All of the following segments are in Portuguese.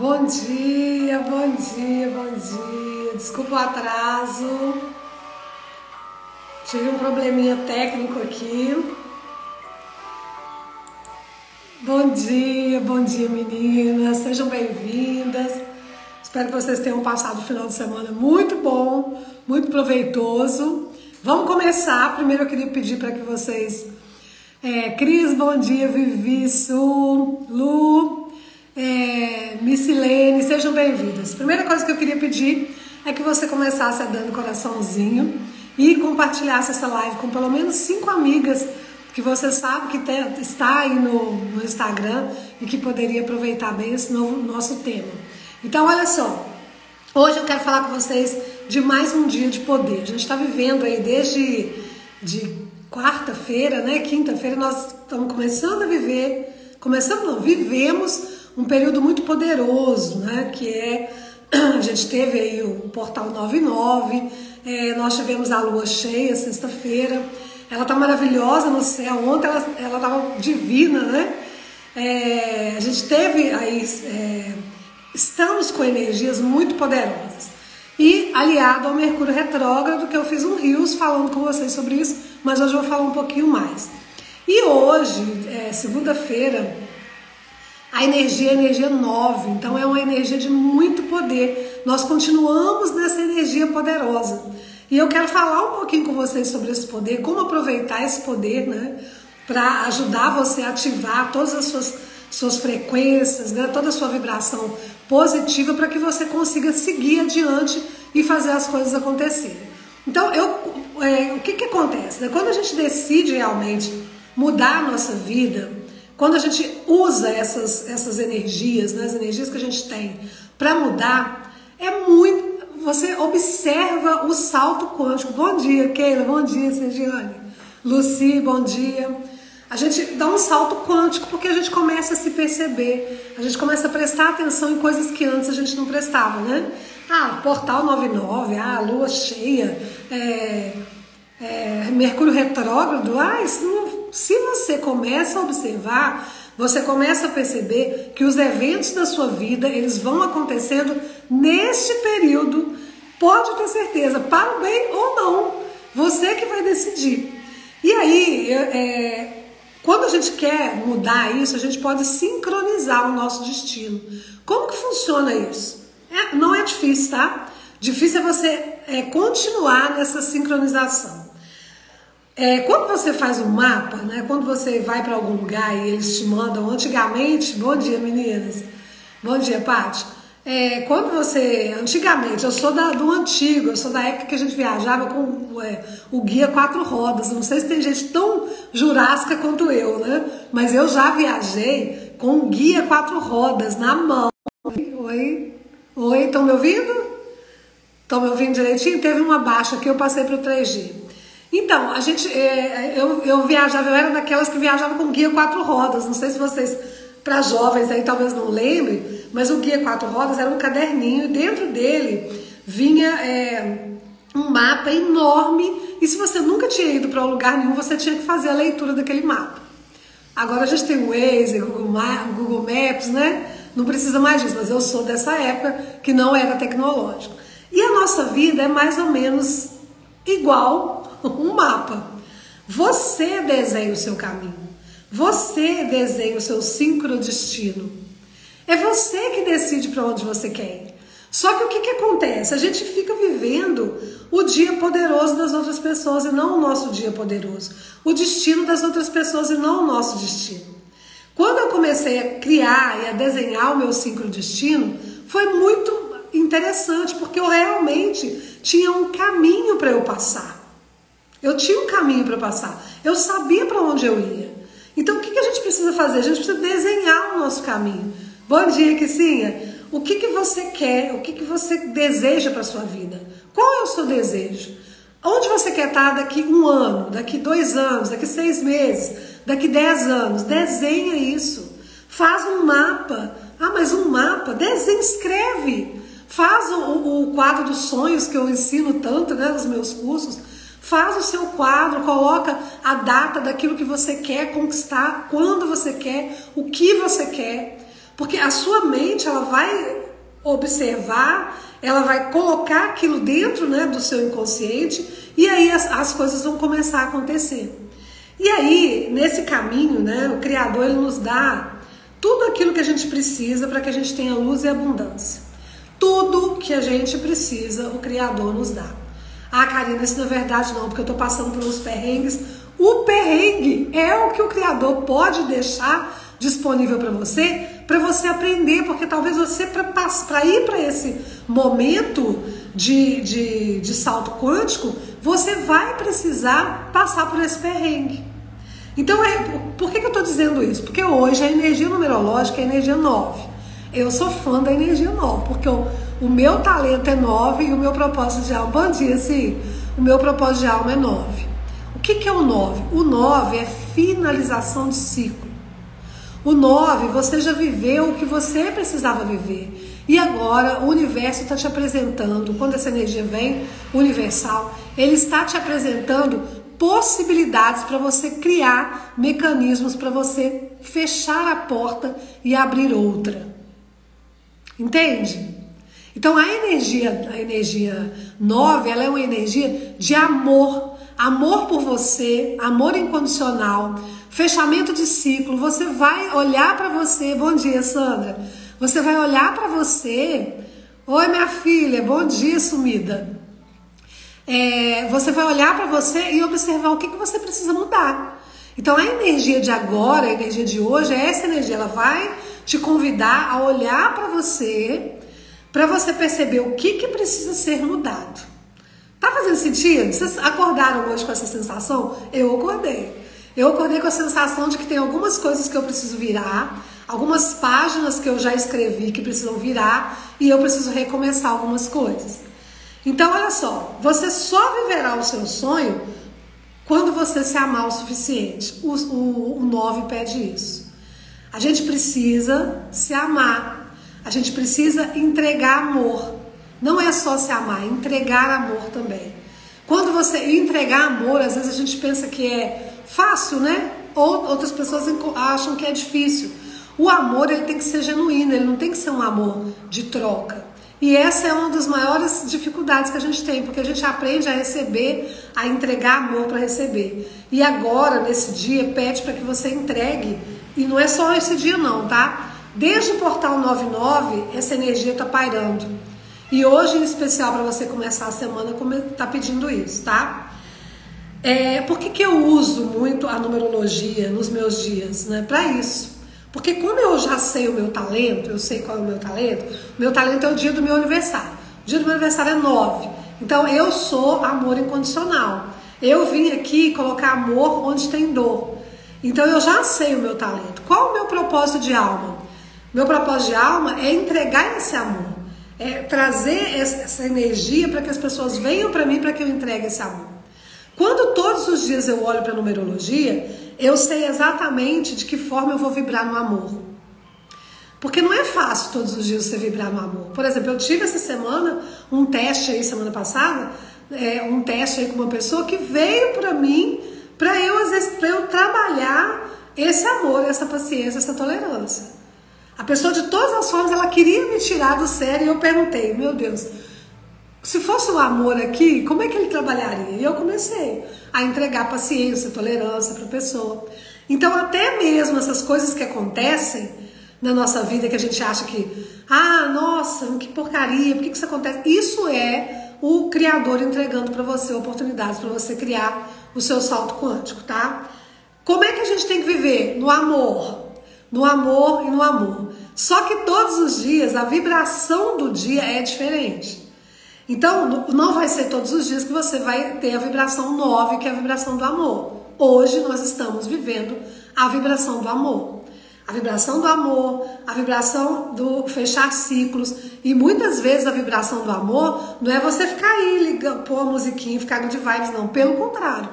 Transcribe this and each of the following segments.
Bom dia, bom dia, bom dia. Desculpa o atraso. Tive um probleminha técnico aqui. Bom dia, bom dia meninas, sejam bem-vindas. Espero que vocês tenham passado o final de semana muito bom, muito proveitoso. Vamos começar. Primeiro eu queria pedir para que vocês. É, Cris, bom dia, Vivi, Su, Lu, é, Missilene, sejam bem-vindas. Primeira coisa que eu queria pedir é que você começasse a dando coraçãozinho e compartilhasse essa live com pelo menos cinco amigas que você sabe que tem, está aí no, no, Instagram e que poderia aproveitar bem esse novo nosso tema. Então, olha só, hoje eu quero falar com vocês de mais um dia de poder. A gente está vivendo aí desde de quarta-feira, né? Quinta-feira nós estamos começando a viver, começando não, vivemos um período muito poderoso, né? Que é a gente teve aí o portal 99, é, nós tivemos a lua cheia sexta-feira. Ela tá maravilhosa no céu. Ontem ela, ela tava divina, né? É, a gente teve aí, é, estamos com energias muito poderosas. E aliado ao Mercúrio retrógrado, que eu fiz um rios falando com vocês sobre isso, mas hoje eu vou falar um pouquinho mais. E hoje, é, segunda-feira, a energia é energia 9, então é uma energia de muito poder. Nós continuamos nessa energia poderosa. E eu quero falar um pouquinho com vocês sobre esse poder, como aproveitar esse poder, né? Para ajudar você a ativar todas as suas, suas frequências, né? toda a sua vibração positiva para que você consiga seguir adiante e fazer as coisas acontecerem. Então, eu, é, o que, que acontece? Né? Quando a gente decide realmente mudar a nossa vida, quando a gente usa essas, essas energias, né, as energias que a gente tem para mudar, é muito. Você observa o salto quântico. Bom dia, Keila. Bom dia, Sergiane. Luci, bom dia. A gente dá um salto quântico porque a gente começa a se perceber, a gente começa a prestar atenção em coisas que antes a gente não prestava, né? Ah, portal 99, ah, lua cheia, é, é, Mercúrio retrógrado, ah, isso não se você começa a observar, você começa a perceber que os eventos da sua vida eles vão acontecendo neste período. Pode ter certeza, para o bem ou não. Você que vai decidir. E aí, é, quando a gente quer mudar isso, a gente pode sincronizar o nosso destino. Como que funciona isso? É, não é difícil, tá? Difícil é você é, continuar nessa sincronização. É, quando você faz um mapa, né, quando você vai para algum lugar e eles te mandam, antigamente, bom dia meninas, bom dia Paty, é, quando você, antigamente, eu sou da, do antigo, eu sou da época que a gente viajava com é, o guia quatro rodas, não sei se tem gente tão jurássica quanto eu, né, mas eu já viajei com o guia quatro rodas na mão. Oi, oi, estão me ouvindo? Estão me ouvindo direitinho? Teve uma baixa que eu passei para o 3G. Então, a gente, é, eu, eu viajava, eu era daquelas que viajava com guia quatro rodas. Não sei se vocês, para jovens aí talvez não lembrem, mas o guia quatro rodas era um caderninho e dentro dele vinha é, um mapa enorme. E se você nunca tinha ido para um lugar nenhum, você tinha que fazer a leitura daquele mapa. Agora a gente tem o Waze, Google, Google Maps, né? Não precisa mais disso, mas eu sou dessa época que não era tecnológico. E a nossa vida é mais ou menos igual um mapa. Você desenha o seu caminho. Você desenha o seu sincrodestino. É você que decide para onde você quer ir. Só que o que, que acontece? A gente fica vivendo o dia poderoso das outras pessoas e não o nosso dia poderoso. O destino das outras pessoas e não o nosso destino. Quando eu comecei a criar e a desenhar o meu sincrodestino, foi muito interessante, porque eu realmente tinha um caminho para eu passar. Eu tinha um caminho para passar. Eu sabia para onde eu ia. Então, o que, que a gente precisa fazer? A gente precisa desenhar o nosso caminho. Bom dia, Kissinha. O que, que você quer? O que, que você deseja para sua vida? Qual é o seu desejo? Onde você quer estar daqui um ano, daqui dois anos, daqui seis meses, daqui dez anos? Desenha isso. Faz um mapa. Ah, mas um mapa? Desenha, escreve. Faz o, o quadro dos sonhos que eu ensino tanto né, nos meus cursos. Faz o seu quadro, coloca a data daquilo que você quer conquistar, quando você quer, o que você quer. Porque a sua mente, ela vai observar, ela vai colocar aquilo dentro né, do seu inconsciente e aí as, as coisas vão começar a acontecer. E aí, nesse caminho, né, o Criador ele nos dá tudo aquilo que a gente precisa para que a gente tenha luz e abundância. Tudo que a gente precisa, o Criador nos dá. Ah, Karina, isso não é verdade não, porque eu estou passando pelos perrengues. O perrengue é o que o Criador pode deixar disponível para você, para você aprender, porque talvez você, para ir para esse momento de, de, de salto quântico, você vai precisar passar por esse perrengue. Então, é, por que, que eu estou dizendo isso? Porque hoje a energia numerológica é a energia 9. Eu sou fã da energia 9, porque o, o meu talento é 9 e o meu propósito de alma. Bom dia, sim. O meu propósito de alma é 9. O que, que é o 9? O 9 é finalização de ciclo. O 9, você já viveu o que você precisava viver. E agora o universo está te apresentando, quando essa energia vem, universal, ele está te apresentando possibilidades para você criar mecanismos para você fechar a porta e abrir outra. Entende? Então a energia, a energia 9, ela é uma energia de amor, amor por você, amor incondicional, fechamento de ciclo. Você vai olhar para você, bom dia, Sandra. Você vai olhar para você, oi minha filha, bom dia, sumida é, você vai olhar para você e observar o que, que você precisa mudar. Então a energia de agora, a energia de hoje, é essa energia, ela vai te convidar a olhar para você, para você perceber o que, que precisa ser mudado. Tá fazendo sentido? Vocês acordaram hoje com essa sensação? Eu acordei. Eu acordei com a sensação de que tem algumas coisas que eu preciso virar, algumas páginas que eu já escrevi que precisam virar e eu preciso recomeçar algumas coisas. Então, olha só, você só viverá o seu sonho quando você se amar o suficiente. O, o, o 9 pede isso. A gente precisa se amar. A gente precisa entregar amor. Não é só se amar, é entregar amor também. Quando você entregar amor, às vezes a gente pensa que é fácil, né? Ou outras pessoas acham que é difícil. O amor ele tem que ser genuíno, ele não tem que ser um amor de troca. E essa é uma das maiores dificuldades que a gente tem, porque a gente aprende a receber, a entregar amor para receber. E agora, nesse dia, pede para que você entregue, e não é só esse dia não, tá? Desde o portal 99, essa energia está pairando. E hoje, em especial, para você começar a semana, está pedindo isso, tá? É, por que, que eu uso muito a numerologia nos meus dias? Né? Para isso. Porque como eu já sei o meu talento, eu sei qual é o meu talento, meu talento é o dia do meu aniversário. O dia do meu aniversário é 9. Então eu sou amor incondicional. Eu vim aqui colocar amor onde tem dor. Então eu já sei o meu talento. Qual o meu propósito de alma? Meu propósito de alma é entregar esse amor. É trazer essa energia para que as pessoas venham para mim para que eu entregue esse amor. Quando todos os dias eu olho para a numerologia, eu sei exatamente de que forma eu vou vibrar no amor. Porque não é fácil todos os dias você vibrar no amor. Por exemplo, eu tive essa semana um teste aí, semana passada, é, um teste aí com uma pessoa que veio para mim para eu, eu trabalhar esse amor, essa paciência, essa tolerância. A pessoa, de todas as formas, ela queria me tirar do sério e eu perguntei, meu Deus, se fosse o amor aqui, como é que ele trabalharia? E eu comecei a entregar paciência, tolerância para a pessoa. Então, até mesmo essas coisas que acontecem na nossa vida, que a gente acha que, ah, nossa, que porcaria, por que, que isso acontece? Isso é o Criador entregando para você oportunidades para você criar o seu salto quântico, tá? Como é que a gente tem que viver? No amor. No amor e no amor. Só que todos os dias a vibração do dia é diferente. Então, não vai ser todos os dias que você vai ter a vibração 9, que é a vibração do amor. Hoje nós estamos vivendo a vibração do amor. A vibração do amor, a vibração do fechar ciclos. E muitas vezes a vibração do amor não é você ficar aí, ligando, pôr a musiquinha, ficar de vibes, não. Pelo contrário.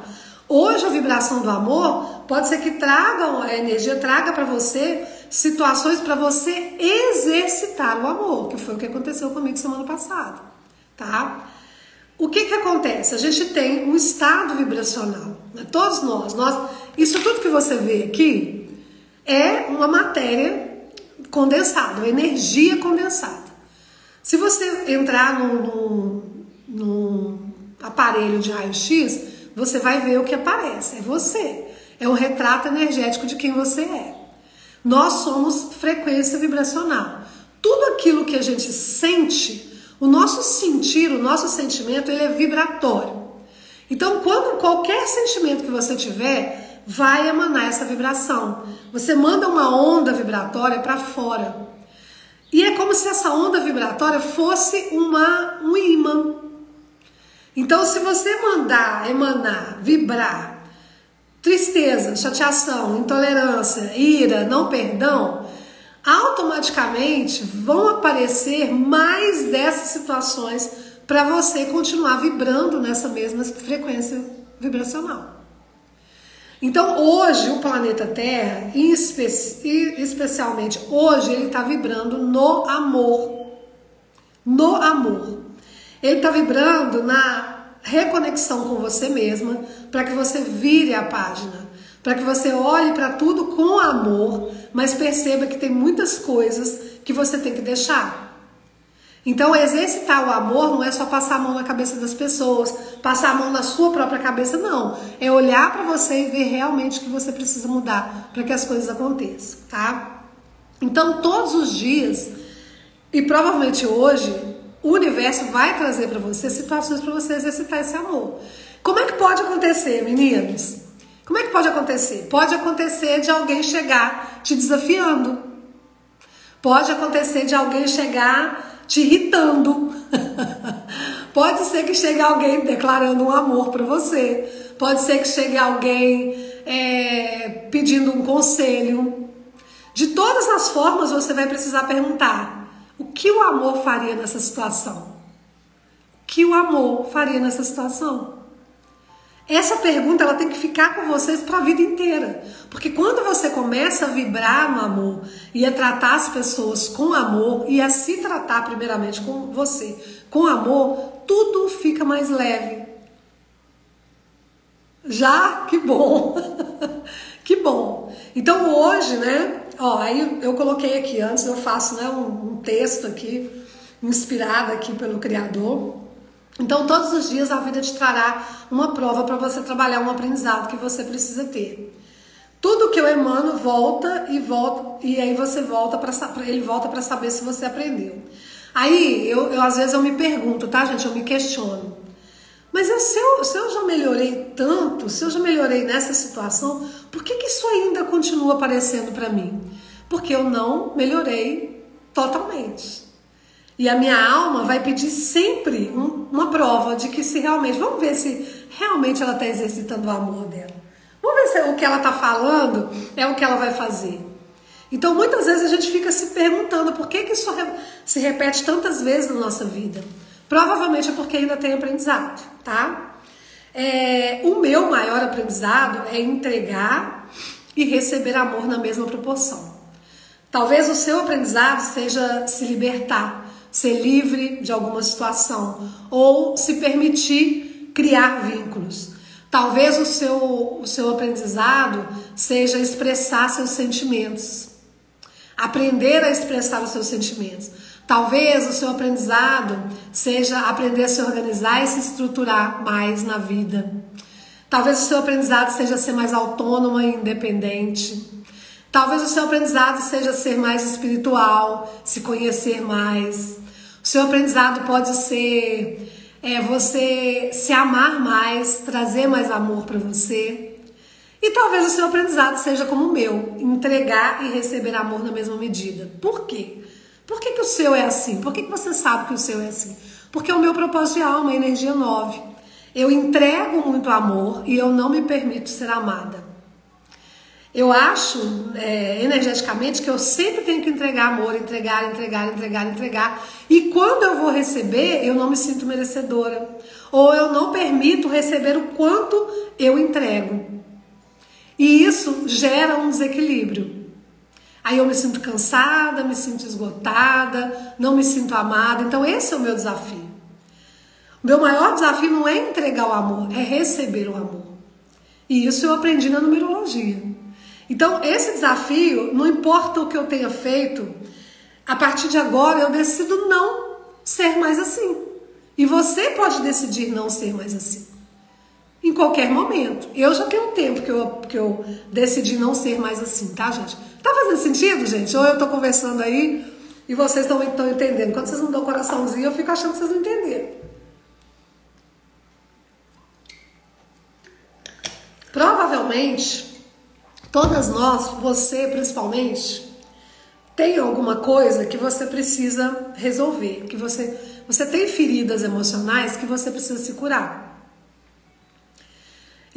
Hoje a vibração do amor pode ser que traga a energia, traga para você situações para você exercitar o amor, que foi o que aconteceu comigo semana passada tá? O que que acontece? A gente tem um estado vibracional, né? todos nós, nós, isso tudo que você vê aqui é uma matéria condensado, energia condensada. Se você entrar num, num, num aparelho de raio-x, você vai ver o que aparece. É você. É um retrato energético de quem você é. Nós somos frequência vibracional. Tudo aquilo que a gente sente, o nosso sentir, o nosso sentimento, ele é vibratório. Então, quando qualquer sentimento que você tiver, vai emanar essa vibração. Você manda uma onda vibratória para fora. E é como se essa onda vibratória fosse uma, um imã. Então, se você mandar emanar, vibrar tristeza, chateação, intolerância, ira, não perdão, automaticamente vão aparecer mais dessas situações para você continuar vibrando nessa mesma frequência vibracional. Então hoje o planeta Terra, espe especialmente hoje, ele está vibrando no amor. No amor. Ele está vibrando na reconexão com você mesma, para que você vire a página, para que você olhe para tudo com amor, mas perceba que tem muitas coisas que você tem que deixar. Então, exercitar o amor não é só passar a mão na cabeça das pessoas, passar a mão na sua própria cabeça, não. É olhar para você e ver realmente o que você precisa mudar para que as coisas aconteçam, tá? Então, todos os dias, e provavelmente hoje, o universo vai trazer para você situações para você exercitar esse amor. Como é que pode acontecer, meninos? Como é que pode acontecer? Pode acontecer de alguém chegar te desafiando. Pode acontecer de alguém chegar te irritando. Pode ser que chegue alguém declarando um amor para você. Pode ser que chegue alguém é, pedindo um conselho. De todas as formas, você vai precisar perguntar: que o amor faria nessa situação? O que o amor faria nessa situação? Essa pergunta ela tem que ficar com vocês para a vida inteira. Porque quando você começa a vibrar no amor e a tratar as pessoas com amor e a se tratar primeiramente com você, com amor, tudo fica mais leve. Já? Que bom. que bom. Então hoje, né, Ó, aí eu coloquei aqui, antes eu faço né, um, um texto aqui, inspirado aqui pelo Criador. Então, todos os dias a vida te trará uma prova para você trabalhar um aprendizado que você precisa ter. Tudo que eu emano volta e volta e aí você volta para ele volta para saber se você aprendeu. Aí eu, eu às vezes eu me pergunto, tá, gente? Eu me questiono. Mas eu, se, eu, se eu já melhorei tanto, se eu já melhorei nessa situação, por que, que isso ainda continua aparecendo para mim? Porque eu não melhorei totalmente. E a minha alma vai pedir sempre um, uma prova de que se realmente, vamos ver se realmente ela está exercitando o amor dela. Vamos ver se o que ela está falando é o que ela vai fazer. Então muitas vezes a gente fica se perguntando por que, que isso se repete tantas vezes na nossa vida. Provavelmente é porque ainda tem aprendizado, tá? É, o meu maior aprendizado é entregar e receber amor na mesma proporção. Talvez o seu aprendizado seja se libertar, ser livre de alguma situação ou se permitir criar vínculos. Talvez o seu, o seu aprendizado seja expressar seus sentimentos, aprender a expressar os seus sentimentos. Talvez o seu aprendizado seja aprender a se organizar e se estruturar mais na vida. Talvez o seu aprendizado seja ser mais autônoma e independente. Talvez o seu aprendizado seja ser mais espiritual, se conhecer mais. O seu aprendizado pode ser é, você se amar mais, trazer mais amor para você. E talvez o seu aprendizado seja como o meu, entregar e receber amor na mesma medida. Por quê? Por que, que o seu é assim? Por que, que você sabe que o seu é assim? Porque o meu propósito de alma é energia 9. Eu entrego muito amor e eu não me permito ser amada. Eu acho é, energeticamente que eu sempre tenho que entregar amor, entregar, entregar, entregar, entregar. E quando eu vou receber, eu não me sinto merecedora. Ou eu não permito receber o quanto eu entrego. E isso gera um desequilíbrio. Aí eu me sinto cansada, me sinto esgotada, não me sinto amada. Então esse é o meu desafio. O meu maior desafio não é entregar o amor, é receber o amor. E isso eu aprendi na numerologia. Então, esse desafio, não importa o que eu tenha feito, a partir de agora eu decido não ser mais assim. E você pode decidir não ser mais assim. Em qualquer momento. Eu já tenho um tempo que eu, que eu decidi não ser mais assim, tá, gente? Tá fazendo sentido, gente? Ou eu tô conversando aí e vocês estão entendendo. Quando vocês não dão coraçãozinho, eu fico achando que vocês não entenderam. Provavelmente, todas nós, você principalmente, tem alguma coisa que você precisa resolver, que você você tem feridas emocionais que você precisa se curar.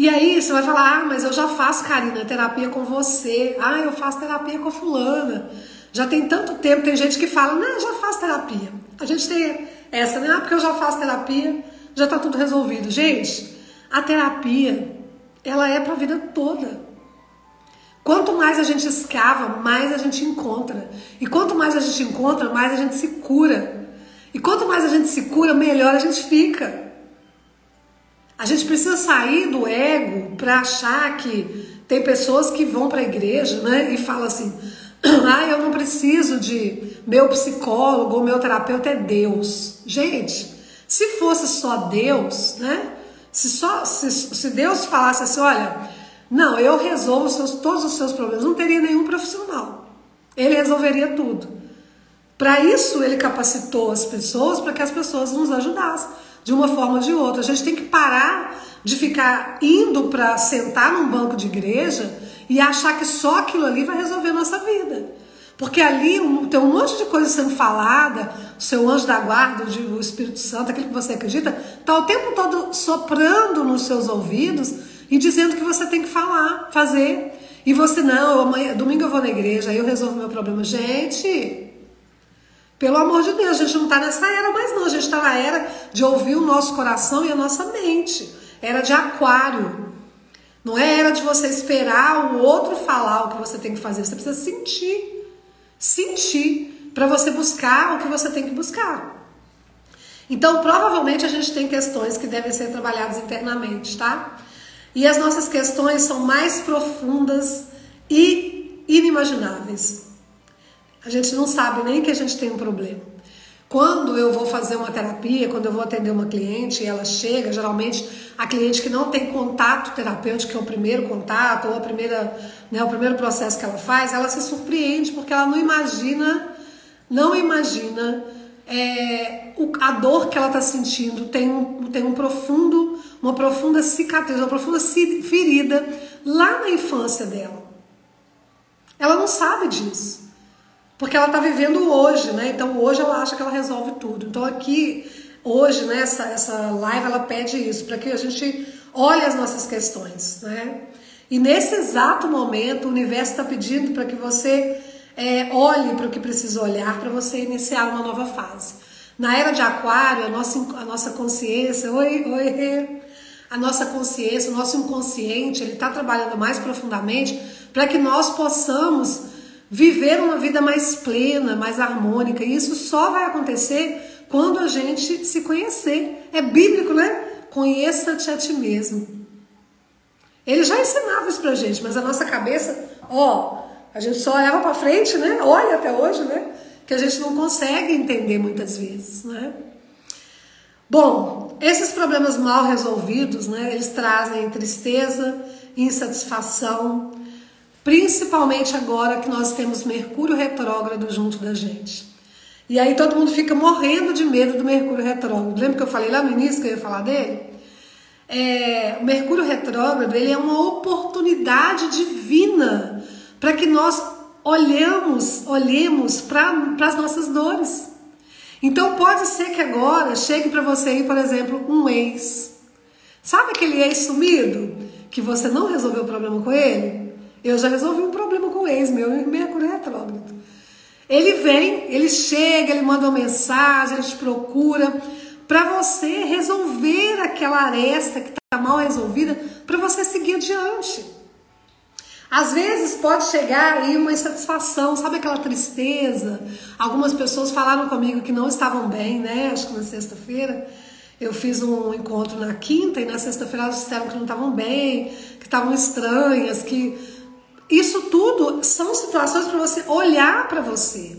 E aí você vai falar: "Ah, mas eu já faço, Karina, terapia com você. Ah, eu faço terapia com a fulana. Já tem tanto tempo, tem gente que fala: "Não, já faço terapia". A gente tem essa, né? Ah, porque eu já faço terapia, já tá tudo resolvido. Gente, a terapia ela é para a vida toda. Quanto mais a gente escava, mais a gente encontra. E quanto mais a gente encontra, mais a gente se cura. E quanto mais a gente se cura, melhor a gente fica. A gente precisa sair do ego para achar que tem pessoas que vão para a igreja, né, e falam assim: "Ah, eu não preciso de meu psicólogo, ou meu terapeuta é Deus". Gente, se fosse só Deus, né? Se, só, se, se Deus falasse assim, olha, não, eu resolvo seus, todos os seus problemas, não teria nenhum profissional. Ele resolveria tudo. Para isso, ele capacitou as pessoas para que as pessoas nos ajudassem de uma forma ou de outra. A gente tem que parar de ficar indo para sentar num banco de igreja e achar que só aquilo ali vai resolver a nossa vida. Porque ali tem um monte de coisa sendo falada, o seu anjo da guarda, o Espírito Santo, aquilo que você acredita, está o tempo todo soprando nos seus ouvidos e dizendo que você tem que falar, fazer. E você, não, amanhã, domingo eu vou na igreja, aí eu resolvo meu problema. Gente, pelo amor de Deus, a gente não está nessa era mais não, a gente está na era de ouvir o nosso coração e a nossa mente. Era de aquário. Não é era de você esperar o outro falar o que você tem que fazer, você precisa sentir sentir para você buscar o que você tem que buscar. Então, provavelmente a gente tem questões que devem ser trabalhadas internamente, tá? E as nossas questões são mais profundas e inimagináveis. A gente não sabe nem que a gente tem um problema. Quando eu vou fazer uma terapia, quando eu vou atender uma cliente e ela chega, geralmente a cliente que não tem contato terapêutico, que é o primeiro contato, ou a primeira, né, o primeiro processo que ela faz, ela se surpreende porque ela não imagina, não imagina é, a dor que ela está sentindo tem um, tem um profundo, uma profunda cicatriz, uma profunda ferida lá na infância dela. Ela não sabe disso. Porque ela está vivendo hoje, né? Então hoje ela acha que ela resolve tudo. Então aqui, hoje, né, essa, essa live ela pede isso, para que a gente olhe as nossas questões, né? E nesse exato momento, o universo está pedindo para que você é, olhe para o que precisa olhar para você iniciar uma nova fase. Na era de Aquário, a nossa, a nossa consciência, oi, oi, a nossa consciência, o nosso inconsciente, ele está trabalhando mais profundamente para que nós possamos viver uma vida mais plena, mais harmônica. E isso só vai acontecer quando a gente se conhecer. É bíblico, né? Conheça-te a ti mesmo. Ele já ensinava isso pra gente, mas a nossa cabeça, ó, a gente só olhava para frente, né? Olha até hoje, né? Que a gente não consegue entender muitas vezes, né? Bom, esses problemas mal resolvidos, né? Eles trazem tristeza, insatisfação, Principalmente agora que nós temos Mercúrio retrógrado junto da gente. E aí todo mundo fica morrendo de medo do Mercúrio retrógrado. Lembra que eu falei lá no início que eu ia falar dele? É, o Mercúrio retrógrado ele é uma oportunidade divina para que nós olhemos, olhemos para as nossas dores. Então pode ser que agora chegue para você aí, por exemplo, um ex. Sabe aquele ex sumido que você não resolveu o problema com ele? Eu já resolvi um problema com o ex meu Mercúrio retrógrado. Ele vem, ele chega, ele manda uma mensagem, ele te procura para você resolver aquela aresta que está mal resolvida, para você seguir adiante. Às vezes pode chegar aí uma insatisfação, sabe aquela tristeza? Algumas pessoas falaram comigo que não estavam bem, né? Acho que na sexta-feira. Eu fiz um encontro na quinta e na sexta-feira elas disseram que não estavam bem, que estavam estranhas, que isso tudo são situações para você olhar para você.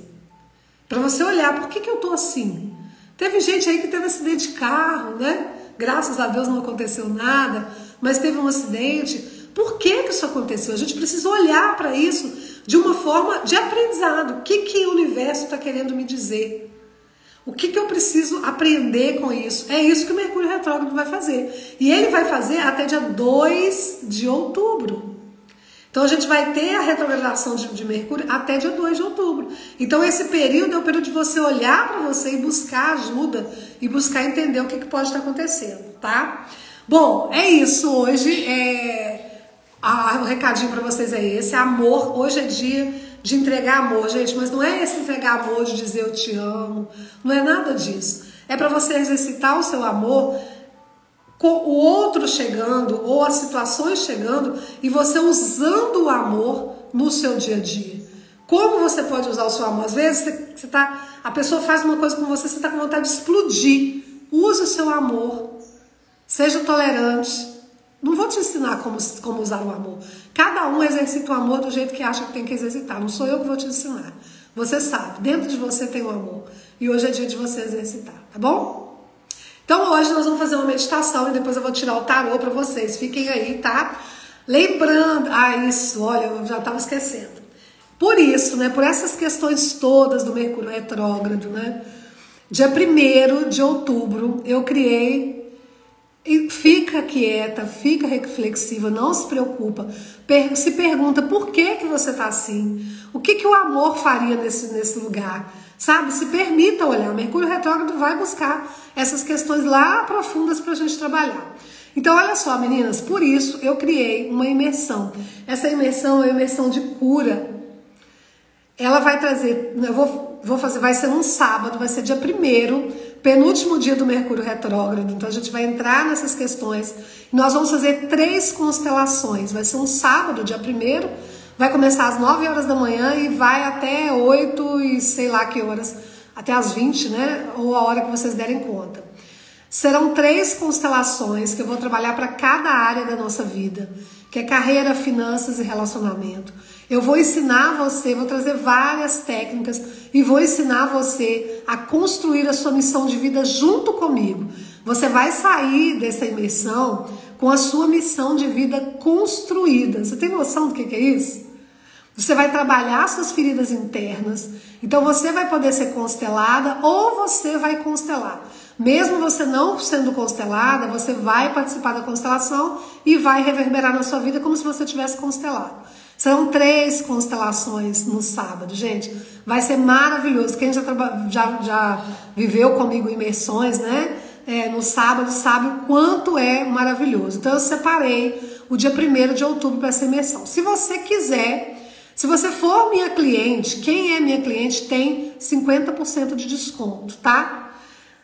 Para você olhar, por que, que eu tô assim? Teve gente aí que teve acidente de carro, né? Graças a Deus não aconteceu nada, mas teve um acidente. Por que, que isso aconteceu? A gente precisa olhar para isso de uma forma de aprendizado. O que, que o universo está querendo me dizer? O que, que eu preciso aprender com isso? É isso que o Mercúrio Retrógrado vai fazer. E ele vai fazer até dia 2 de outubro. Então a gente vai ter a retrogradação de, de, Mercúrio até dia 2 de outubro. Então esse período é o período de você olhar para você e buscar ajuda e buscar entender o que, que pode estar acontecendo, tá? Bom, é isso hoje. É... Ah, o recadinho para vocês é esse. Amor, hoje é dia de entregar amor, gente, mas não é esse entregar amor de dizer eu te amo, não é nada disso. É para você exercitar o seu amor o outro chegando ou as situações chegando e você usando o amor no seu dia a dia. Como você pode usar o seu amor? Às vezes você, você tá, a pessoa faz uma coisa com você, você está com vontade de explodir. Use o seu amor. Seja tolerante. Não vou te ensinar como, como usar o amor. Cada um exercita o amor do jeito que acha que tem que exercitar. Não sou eu que vou te ensinar. Você sabe, dentro de você tem o amor. E hoje é dia de você exercitar, tá bom? Então hoje nós vamos fazer uma meditação e depois eu vou tirar o tarô para vocês. Fiquem aí, tá? Lembrando, ah, isso, olha, eu já estava esquecendo. Por isso, né, por essas questões todas do Mercúrio retrógrado, né? Dia 1 de outubro eu criei e fica quieta, fica reflexiva, não se preocupa. se pergunta por que, que você está assim. O que, que o amor faria nesse, nesse lugar? Sabe? Se permita olhar. Mercúrio retrógrado vai buscar essas questões lá profundas para a gente trabalhar. Então, olha só, meninas, por isso eu criei uma imersão. Essa imersão é uma imersão de cura. Ela vai trazer, eu vou, vou fazer, vai ser um sábado, vai ser dia primeiro penúltimo dia do Mercúrio retrógrado. Então a gente vai entrar nessas questões. Nós vamos fazer três constelações. Vai ser um sábado, dia primeiro. Vai começar às 9 horas da manhã e vai até 8 e sei lá que horas, até às 20, né? Ou a hora que vocês derem conta. Serão três constelações que eu vou trabalhar para cada área da nossa vida, que é carreira, finanças e relacionamento. Eu vou ensinar você, vou trazer várias técnicas e vou ensinar você a construir a sua missão de vida junto comigo. Você vai sair dessa imersão com a sua missão de vida construída. Você tem noção do que é isso? Você vai trabalhar suas feridas internas. Então você vai poder ser constelada ou você vai constelar. Mesmo você não sendo constelada, você vai participar da constelação e vai reverberar na sua vida como se você tivesse constelado. São três constelações no sábado, gente. Vai ser maravilhoso. Quem já, já, já viveu comigo imersões, né? É, no sábado sabe o quanto é maravilhoso. Então eu separei o dia 1 de outubro para essa imersão. Se você quiser, se você for minha cliente, quem é minha cliente tem 50% de desconto, tá?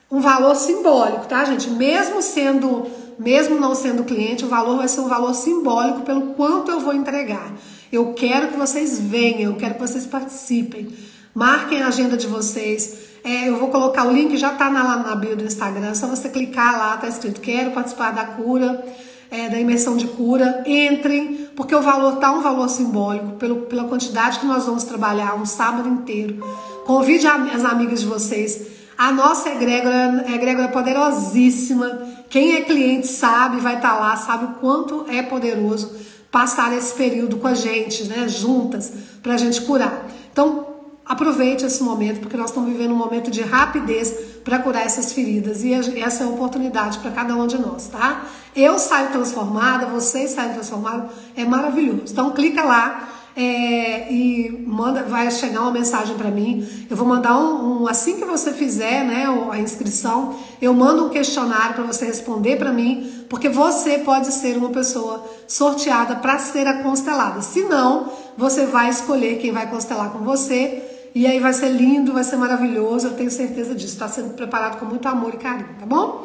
Um valor simbólico, tá, gente? Mesmo sendo, mesmo não sendo cliente, o valor vai ser um valor simbólico pelo quanto eu vou entregar. Eu quero que vocês venham, eu quero que vocês participem. Marquem a agenda de vocês. É, eu vou colocar o link, já está lá na bio do Instagram, é só você clicar lá, tá escrito quero participar da cura, é, da imersão de cura. Entrem, porque o valor tá um valor simbólico, pelo, pela quantidade que nós vamos trabalhar um sábado inteiro. Convide as amigas de vocês. A nossa egrégora é egrégora poderosíssima. Quem é cliente sabe, vai estar tá lá, sabe o quanto é poderoso passar esse período com a gente, né, juntas, para a gente curar. Então, aproveite esse momento, porque nós estamos vivendo um momento de rapidez para curar essas feridas e essa é a oportunidade para cada um de nós, tá? Eu saio transformada, vocês saem transformados, é maravilhoso. Então, clica lá é, e manda, vai chegar uma mensagem para mim. Eu vou mandar um, um, assim que você fizer, né, a inscrição, eu mando um questionário para você responder para mim, porque você pode ser uma pessoa sorteada para ser a constelada. Se não, você vai escolher quem vai constelar com você. E aí vai ser lindo, vai ser maravilhoso, eu tenho certeza disso. Está sendo preparado com muito amor e carinho, tá bom?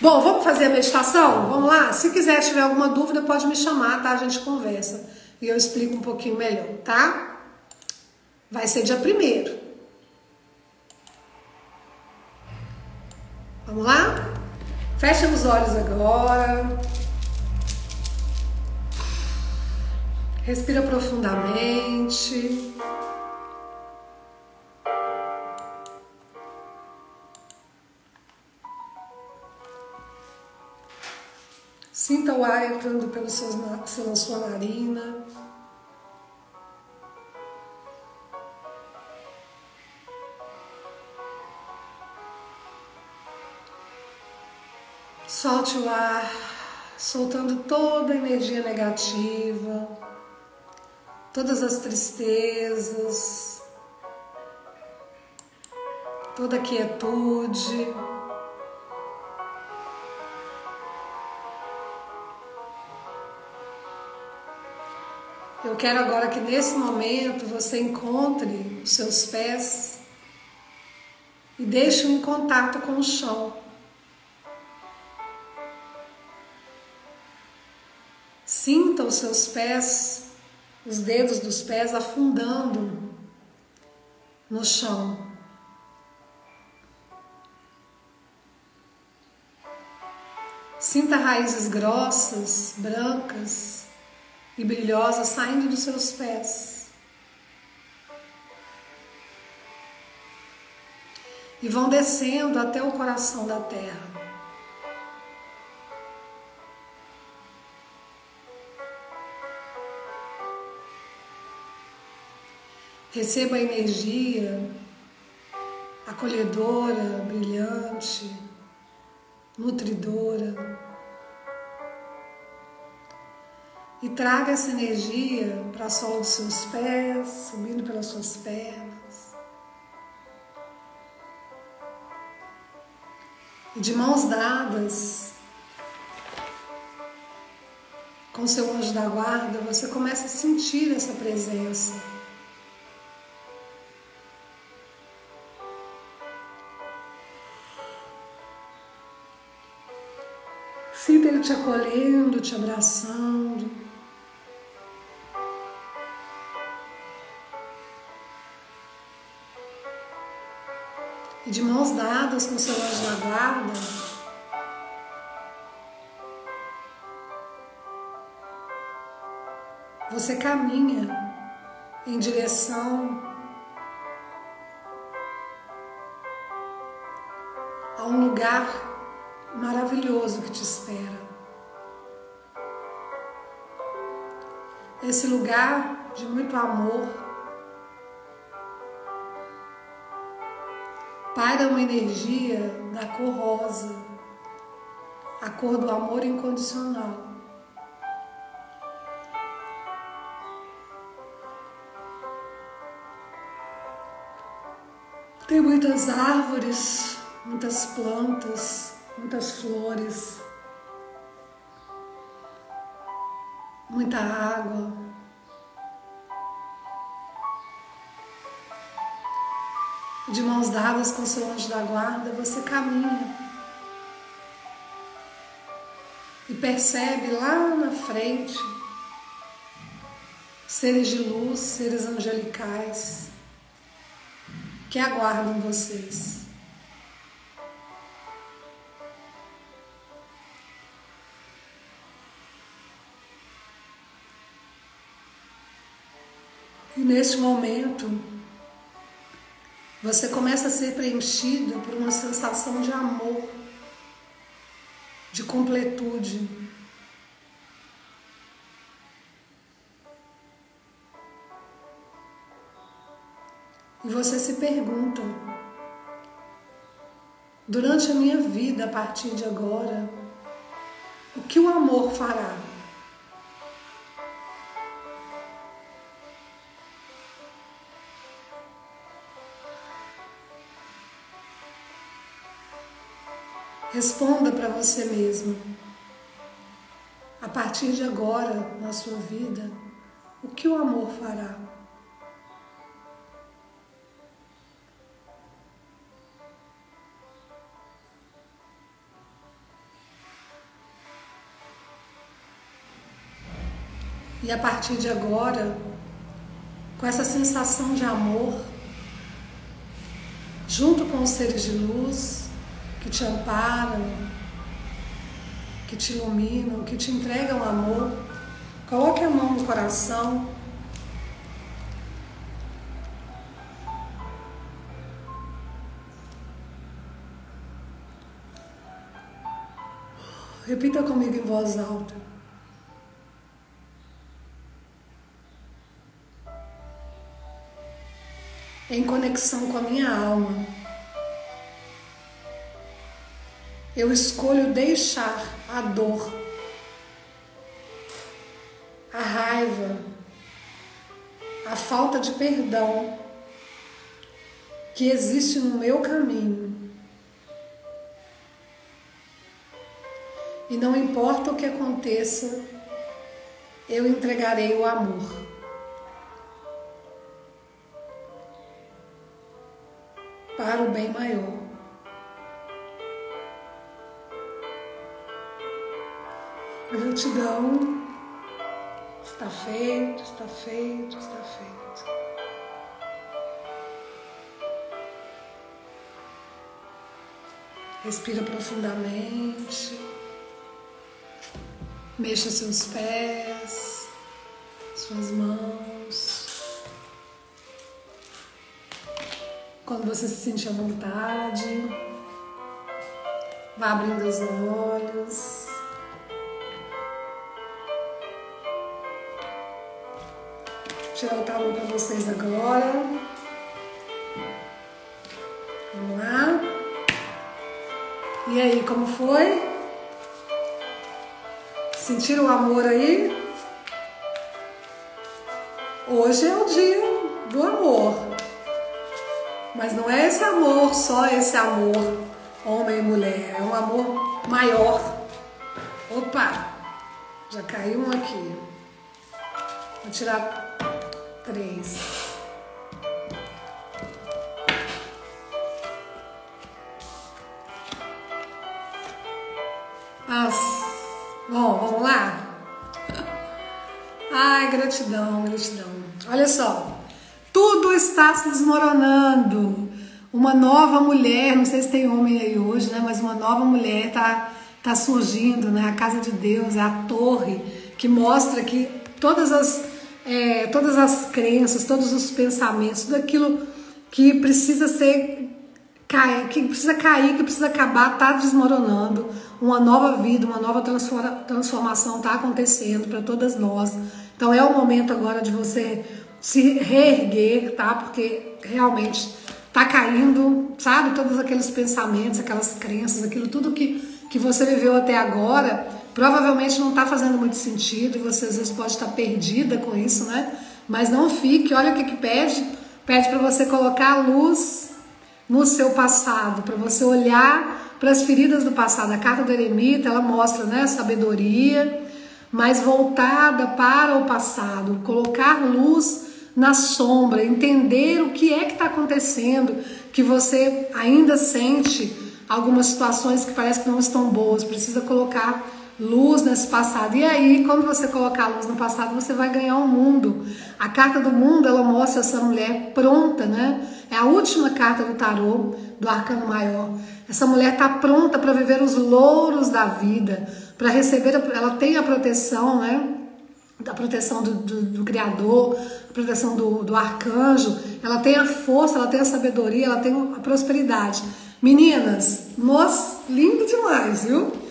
Bom, vamos fazer a meditação? Vamos lá? Se quiser, tiver alguma dúvida, pode me chamar, tá? A gente conversa e eu explico um pouquinho melhor, tá? Vai ser dia primeiro. Vamos lá? Fecha os olhos agora. Respira profundamente. Sinta o ar entrando pela sua narina. Solte o ar, soltando toda a energia negativa, todas as tristezas, toda a quietude. Eu quero agora que nesse momento você encontre os seus pés e deixe-o em contato com o chão. Sinta os seus pés, os dedos dos pés afundando no chão. Sinta raízes grossas, brancas e brilhosas saindo dos seus pés. E vão descendo até o coração da terra. Receba a energia acolhedora, brilhante, nutridora. E traga essa energia para a sola dos seus pés, subindo pelas suas pernas. E de mãos dadas, com seu anjo da guarda, você começa a sentir essa presença. Sinta Ele te acolhendo, te abraçando. De mãos dadas com seu anjo da guarda, você caminha em direção a um lugar maravilhoso que te espera. Esse lugar de muito amor. Paira uma energia da cor rosa, a cor do amor incondicional. Tem muitas árvores, muitas plantas, muitas flores, muita água. De mãos dadas com seu anjo da guarda, você caminha e percebe lá na frente seres de luz, seres angelicais que aguardam vocês. E nesse momento, você começa a ser preenchido por uma sensação de amor, de completude. E você se pergunta: durante a minha vida, a partir de agora, o que o amor fará? Responda para você mesmo. A partir de agora, na sua vida, o que o amor fará? E a partir de agora, com essa sensação de amor, junto com os seres de luz, que te amparam, que te iluminam, que te entregam amor, Coloque a mão no coração. Repita comigo em voz alta. Em conexão com a minha alma, eu escolho deixar a dor, a raiva, a falta de perdão que existe no meu caminho E não importa o que aconteça, eu entregarei o amor. Para o bem maior. Gratidão. Está feito, está feito, está feito. Respira profundamente. Mexa seus pés, suas mãos. Quando você se sentir à vontade, vá abrindo os olhos. Tirar o tarô para vocês agora. Vamos lá. E aí, como foi? Sentiram o amor aí? Hoje é o dia do amor. Mas não é esse amor, só esse amor, homem e mulher. É um amor maior. Opa! Já caiu um aqui. Vou tirar três. As Bom, vamos lá? Ai, gratidão, gratidão. Olha só, tudo está se desmoronando. Uma nova mulher, não sei se tem homem aí hoje, né? Mas uma nova mulher tá, tá surgindo, né? A casa de Deus é a torre que mostra que todas as, é, todas as crenças, todos os pensamentos, tudo aquilo que precisa ser que precisa cair, que precisa acabar, está desmoronando. Uma nova vida, uma nova transformação está acontecendo para todas nós. Então é o momento agora de você se reerguer, tá? Porque realmente está caindo, sabe? Todos aqueles pensamentos, aquelas crenças, aquilo tudo que, que você viveu até agora, provavelmente não está fazendo muito sentido e você às vezes pode estar perdida com isso, né? Mas não fique, olha o que, que pede. Pede para você colocar a luz no seu passado, para você olhar para as feridas do passado. A carta do eremita, ela mostra, né, sabedoria, mas voltada para o passado, colocar luz na sombra, entender o que é que está acontecendo, que você ainda sente algumas situações que parece que não estão boas, precisa colocar luz nesse passado. E aí, quando você colocar luz no passado, você vai ganhar o um mundo. A carta do mundo, ela mostra essa mulher pronta, né? É a última carta do tarô, do arcano maior. Essa mulher está pronta para viver os louros da vida, para receber, ela tem a proteção, né? Da proteção do, do, do Criador, a proteção do, do arcanjo, ela tem a força, ela tem a sabedoria, ela tem a prosperidade. Meninas, nossa, lindo demais, viu?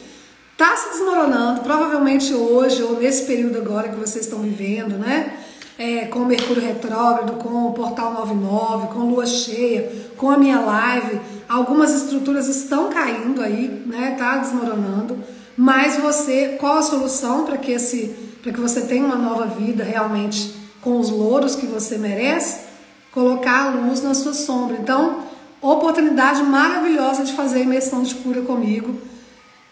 Tá se desmoronando, provavelmente hoje ou nesse período agora que vocês estão vivendo, né? É, com o Mercúrio retrógrado, com o Portal 99, com Lua cheia, com a minha live, algumas estruturas estão caindo aí, né? Tá desmoronando. Mas você, qual a solução para que esse, para que você tenha uma nova vida realmente com os louros que você merece? Colocar a luz na sua sombra. Então, oportunidade maravilhosa de fazer a imersão de cura comigo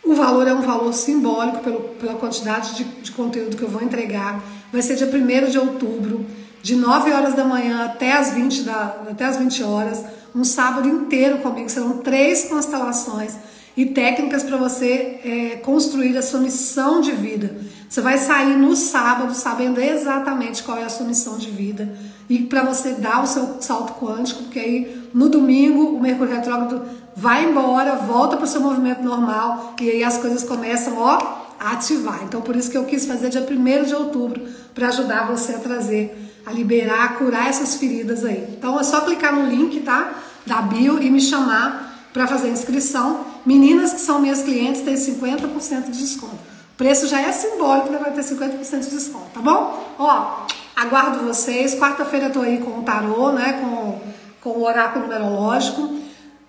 o valor é um valor simbólico pelo, pela quantidade de, de conteúdo que eu vou entregar. Vai ser dia 1 de outubro, de 9 horas da manhã até as 20, da, até as 20 horas, um sábado inteiro comigo. Serão três constelações e técnicas para você é, construir a sua missão de vida. Você vai sair no sábado sabendo exatamente qual é a sua missão de vida e para você dar o seu salto quântico, porque aí no domingo o Mercúrio retrógrado vai embora, volta para o seu movimento normal e aí as coisas começam ó, ativar. Então, por isso que eu quis fazer dia 1 de outubro, para ajudar você a trazer, a liberar, a curar essas feridas aí. Então, é só clicar no link, tá? Da bio e me chamar para fazer a inscrição. Meninas que são minhas clientes têm 50% de desconto. O preço já é simbólico, né? vai ter 50% de desconto, tá bom? Ó, aguardo vocês. Quarta-feira eu tô aí com o tarô, né? Com, com o oráculo numerológico.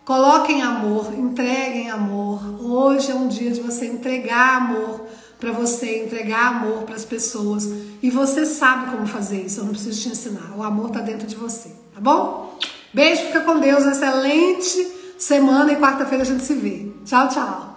Coloquem amor, entreguem amor. Hoje é um dia de você entregar amor para você, entregar amor para as pessoas. E você sabe como fazer isso, eu não preciso te ensinar. O amor está dentro de você, tá bom? Beijo, fica com Deus, excelente semana e quarta-feira a gente se vê. Tchau, tchau.